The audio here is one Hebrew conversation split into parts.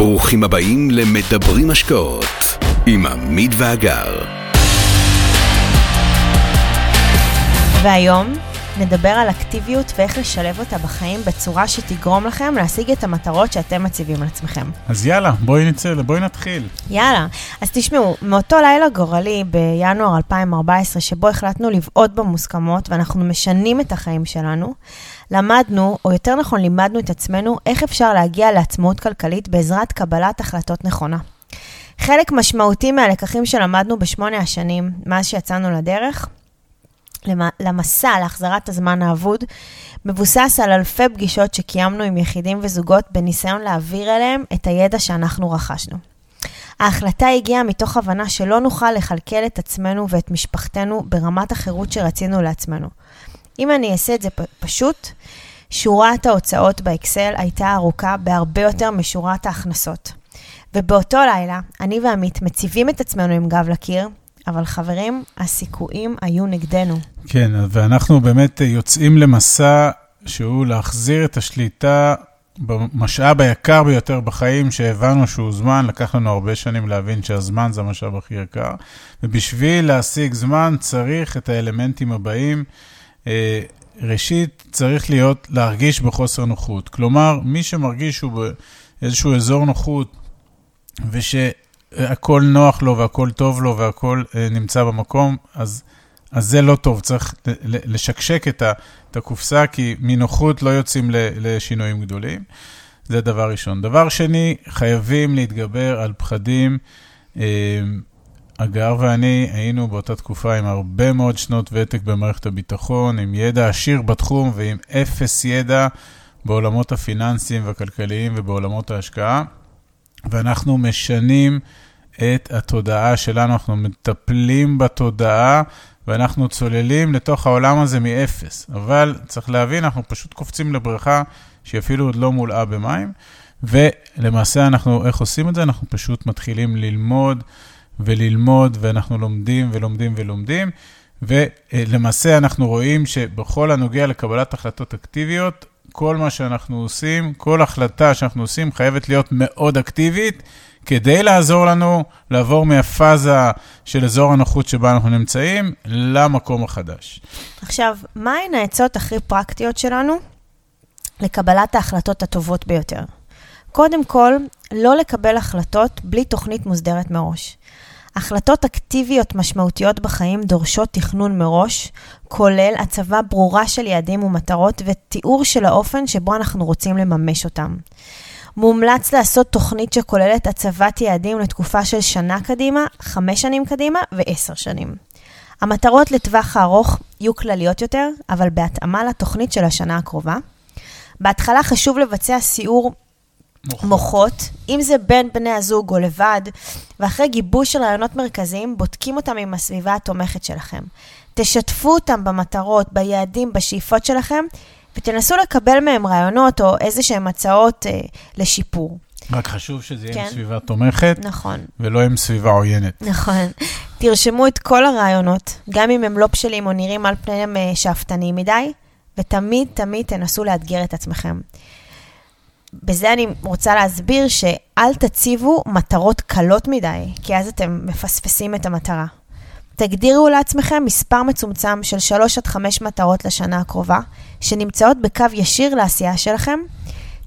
ברוכים הבאים למדברים השקעות עם עמית ואגר. והיום נדבר על אקטיביות ואיך לשלב אותה בחיים בצורה שתגרום לכם להשיג את המטרות שאתם מציבים לעצמכם. אז יאללה, בואי נצא, בואי נתחיל. יאללה, אז תשמעו, מאותו לילה גורלי בינואר 2014, שבו החלטנו לבעוט במוסכמות ואנחנו משנים את החיים שלנו, למדנו, או יותר נכון לימדנו את עצמנו, איך אפשר להגיע לעצמאות כלכלית בעזרת קבלת החלטות נכונה. חלק משמעותי מהלקחים שלמדנו בשמונה השנים, מאז שיצאנו לדרך, למסע להחזרת הזמן האבוד, מבוסס על אלפי פגישות שקיימנו עם יחידים וזוגות בניסיון להעביר אליהם את הידע שאנחנו רכשנו. ההחלטה הגיעה מתוך הבנה שלא נוכל לכלכל את עצמנו ואת משפחתנו ברמת החירות שרצינו לעצמנו. אם אני אעשה את זה פשוט, שורת ההוצאות באקסל הייתה ארוכה בהרבה יותר משורת ההכנסות. ובאותו לילה, אני ועמית מציבים את עצמנו עם גב לקיר, אבל חברים, הסיכויים היו נגדנו. כן, ואנחנו באמת יוצאים למסע שהוא להחזיר את השליטה במשאב היקר ביותר בחיים, שהבנו שהוא זמן, לקח לנו הרבה שנים להבין שהזמן זה המשאב הכי יקר, ובשביל להשיג זמן צריך את האלמנטים הבאים. אה, ראשית, צריך להיות, להרגיש בחוסר נוחות. כלומר, מי שמרגיש שהוא באיזשהו אזור נוחות, ושהכול נוח לו והכול טוב לו והכול אה, נמצא במקום, אז, אז זה לא טוב. צריך לשקשק את, ה, את הקופסה, כי מנוחות לא יוצאים לשינויים גדולים. זה דבר ראשון. דבר שני, חייבים להתגבר על פחדים. אה, הגר ואני היינו באותה תקופה עם הרבה מאוד שנות ותק במערכת הביטחון, עם ידע עשיר בתחום ועם אפס ידע בעולמות הפיננסיים והכלכליים ובעולמות ההשקעה, ואנחנו משנים את התודעה שלנו, אנחנו מטפלים בתודעה ואנחנו צוללים לתוך העולם הזה מאפס. אבל צריך להבין, אנחנו פשוט קופצים לבריכה שהיא אפילו עוד לא מולאה במים, ולמעשה אנחנו, איך עושים את זה? אנחנו פשוט מתחילים ללמוד. וללמוד, ואנחנו לומדים ולומדים ולומדים, ולמעשה אנחנו רואים שבכל הנוגע לקבלת החלטות אקטיביות, כל מה שאנחנו עושים, כל החלטה שאנחנו עושים חייבת להיות מאוד אקטיבית, כדי לעזור לנו לעבור מהפאזה של אזור הנוחות שבה אנחנו נמצאים למקום החדש. עכשיו, מהן העצות הכי פרקטיות שלנו לקבלת ההחלטות הטובות ביותר? קודם כל, לא לקבל החלטות בלי תוכנית מוסדרת מראש. החלטות אקטיביות משמעותיות בחיים דורשות תכנון מראש, כולל הצבה ברורה של יעדים ומטרות ותיאור של האופן שבו אנחנו רוצים לממש אותם. מומלץ לעשות תוכנית שכוללת הצבת יעדים לתקופה של שנה קדימה, חמש שנים קדימה ועשר שנים. המטרות לטווח הארוך יהיו כלליות יותר, אבל בהתאמה לתוכנית של השנה הקרובה. בהתחלה חשוב לבצע סיור מוחות. מוחות, אם זה בין בני הזוג או לבד, ואחרי גיבוש של רעיונות מרכזיים, בודקים אותם עם הסביבה התומכת שלכם. תשתפו אותם במטרות, ביעדים, בשאיפות שלכם, ותנסו לקבל מהם רעיונות או איזה שהם הצעות אה, לשיפור. רק חשוב שזה יהיה כן. עם סביבה תומכת, נכון. ולא עם סביבה עוינת. נכון. תרשמו את כל הרעיונות, גם אם הם לא בשלים או נראים על פניהם אה, שאפתניים מדי, ותמיד תמיד תנסו לאתגר את עצמכם. בזה אני רוצה להסביר שאל תציבו מטרות קלות מדי, כי אז אתם מפספסים את המטרה. תגדירו לעצמכם מספר מצומצם של 3 עד 5 מטרות לשנה הקרובה, שנמצאות בקו ישיר לעשייה שלכם.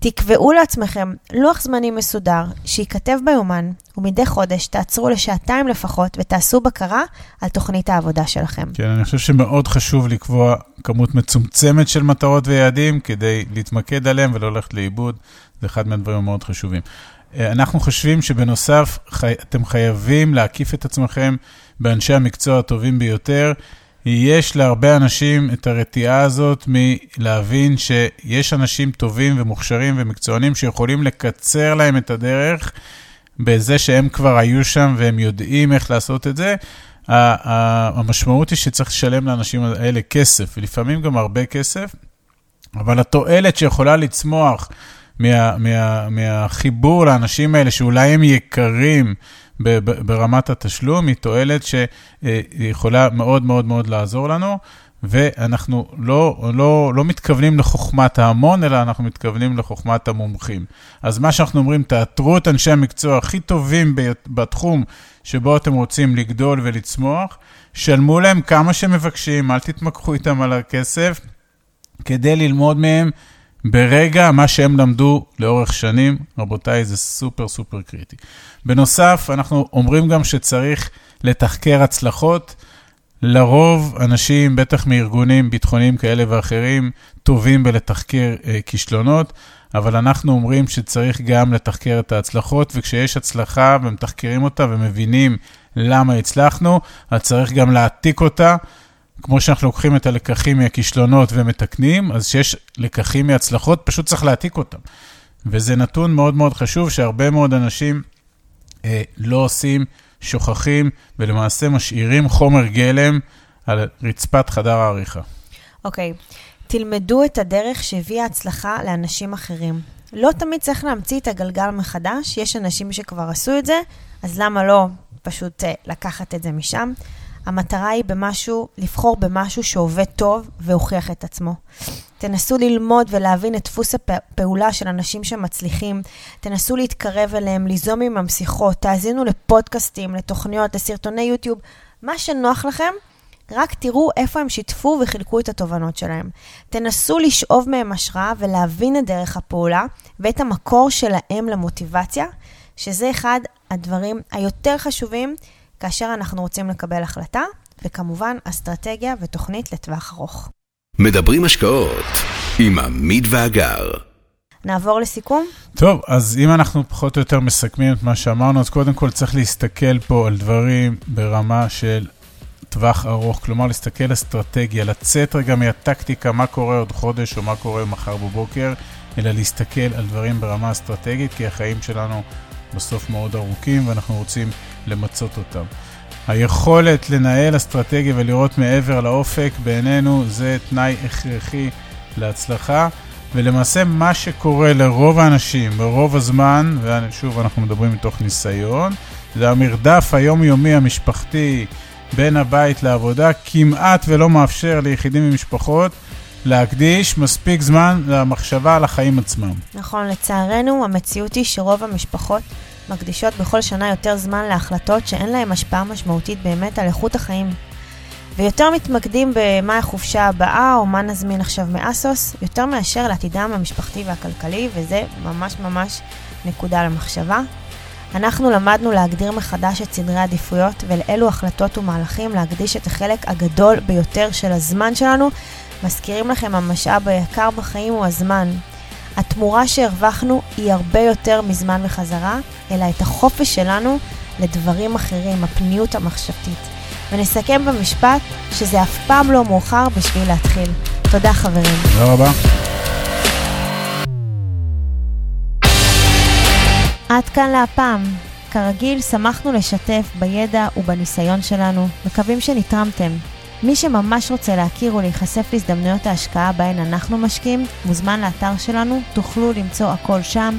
תקבעו לעצמכם לוח זמנים מסודר, שייכתב ביומן, ומדי חודש תעצרו לשעתיים לפחות ותעשו בקרה על תוכנית העבודה שלכם. כן, אני חושב שמאוד חשוב לקבוע כמות מצומצמת של מטרות ויעדים כדי להתמקד עליהם ולא ללכת לאיבוד, זה אחד מהדברים המאוד חשובים. אה, אנחנו חושבים שבנוסף, חי... אתם חייבים להקיף את עצמכם באנשי המקצוע הטובים ביותר. יש להרבה אנשים את הרתיעה הזאת מלהבין שיש אנשים טובים ומוכשרים ומקצוענים שיכולים לקצר להם את הדרך בזה שהם כבר היו שם והם יודעים איך לעשות את זה. המשמעות היא שצריך לשלם לאנשים האלה כסף, ולפעמים גם הרבה כסף, אבל התועלת שיכולה לצמוח מה, מה, מהחיבור לאנשים האלה, שאולי הם יקרים ברמת התשלום, היא תועלת שיכולה מאוד מאוד מאוד לעזור לנו. ואנחנו לא, לא, לא מתכוונים לחוכמת ההמון, אלא אנחנו מתכוונים לחוכמת המומחים. אז מה שאנחנו אומרים, תאתרו את אנשי המקצוע הכי טובים בתחום שבו אתם רוצים לגדול ולצמוח, שלמו להם כמה שמבקשים, אל תתמקחו איתם על הכסף, כדי ללמוד מהם ברגע מה שהם למדו לאורך שנים. רבותיי, זה סופר סופר קריטי. בנוסף, אנחנו אומרים גם שצריך לתחקר הצלחות. לרוב אנשים, בטח מארגונים ביטחוניים כאלה ואחרים, טובים בלתחקר אה, כישלונות, אבל אנחנו אומרים שצריך גם לתחקר את ההצלחות, וכשיש הצלחה ומתחקרים אותה ומבינים למה הצלחנו, אז צריך גם להעתיק אותה. כמו שאנחנו לוקחים את הלקחים מהכישלונות ומתקנים, אז כשיש לקחים מהצלחות, פשוט צריך להעתיק אותם. וזה נתון מאוד מאוד חשוב, שהרבה מאוד אנשים אה, לא עושים שוכחים ולמעשה משאירים חומר גלם על רצפת חדר העריכה. אוקיי, okay. תלמדו את הדרך שהביאה הצלחה לאנשים אחרים. לא תמיד צריך להמציא את הגלגל מחדש, יש אנשים שכבר עשו את זה, אז למה לא פשוט uh, לקחת את זה משם? המטרה היא במשהו, לבחור במשהו שעובד טוב והוכיח את עצמו. תנסו ללמוד ולהבין את דפוס הפעולה של אנשים שמצליחים, תנסו להתקרב אליהם, ליזום עמם שיחות, תאזינו לפודקאסטים, לתוכניות, לסרטוני יוטיוב, מה שנוח לכם, רק תראו איפה הם שיתפו וחילקו את התובנות שלהם. תנסו לשאוב מהם השראה ולהבין את דרך הפעולה ואת המקור שלהם למוטיבציה, שזה אחד הדברים היותר חשובים כאשר אנחנו רוצים לקבל החלטה, וכמובן אסטרטגיה ותוכנית לטווח ארוך. מדברים השקעות עם עמית ואגר. נעבור לסיכום? טוב, אז אם אנחנו פחות או יותר מסכמים את מה שאמרנו, אז קודם כל צריך להסתכל פה על דברים ברמה של טווח ארוך, כלומר להסתכל אסטרטגיה, לצאת רגע מהטקטיקה, מה קורה עוד חודש או מה קורה מחר בבוקר, אלא להסתכל על דברים ברמה אסטרטגית, כי החיים שלנו בסוף מאוד ארוכים ואנחנו רוצים למצות אותם. היכולת לנהל אסטרטגיה ולראות מעבר לאופק, בעינינו זה תנאי הכרחי להצלחה. ולמעשה מה שקורה לרוב האנשים ברוב הזמן, ושוב אנחנו מדברים מתוך ניסיון, זה המרדף היומיומי המשפחתי בין הבית לעבודה, כמעט ולא מאפשר ליחידים ומשפחות להקדיש מספיק זמן למחשבה על החיים עצמם. נכון, לצערנו המציאות היא שרוב המשפחות מקדישות בכל שנה יותר זמן להחלטות שאין להן השפעה משמעותית באמת על איכות החיים. ויותר מתמקדים במה החופשה הבאה או מה נזמין עכשיו מאסוס, יותר מאשר לעתידם המשפחתי והכלכלי, וזה ממש ממש נקודה למחשבה. אנחנו למדנו להגדיר מחדש את סדרי העדיפויות ולאילו החלטות ומהלכים להקדיש את החלק הגדול ביותר של הזמן שלנו. מזכירים לכם, המשאב היקר בחיים הוא הזמן, התמורה שהרווחנו היא הרבה יותר מזמן וחזרה, אלא את החופש שלנו לדברים אחרים, הפניות המחשבתית. ונסכם במשפט שזה אף פעם לא מאוחר בשביל להתחיל. תודה חברים. תודה רבה. עד כאן להפעם. כרגיל, שמחנו לשתף בידע ובניסיון שלנו, מקווים שנתרמתם. מי שממש רוצה להכיר ולהיחשף להזדמנויות ההשקעה בהן אנחנו משקיעים, מוזמן לאתר שלנו, תוכלו למצוא הכל שם.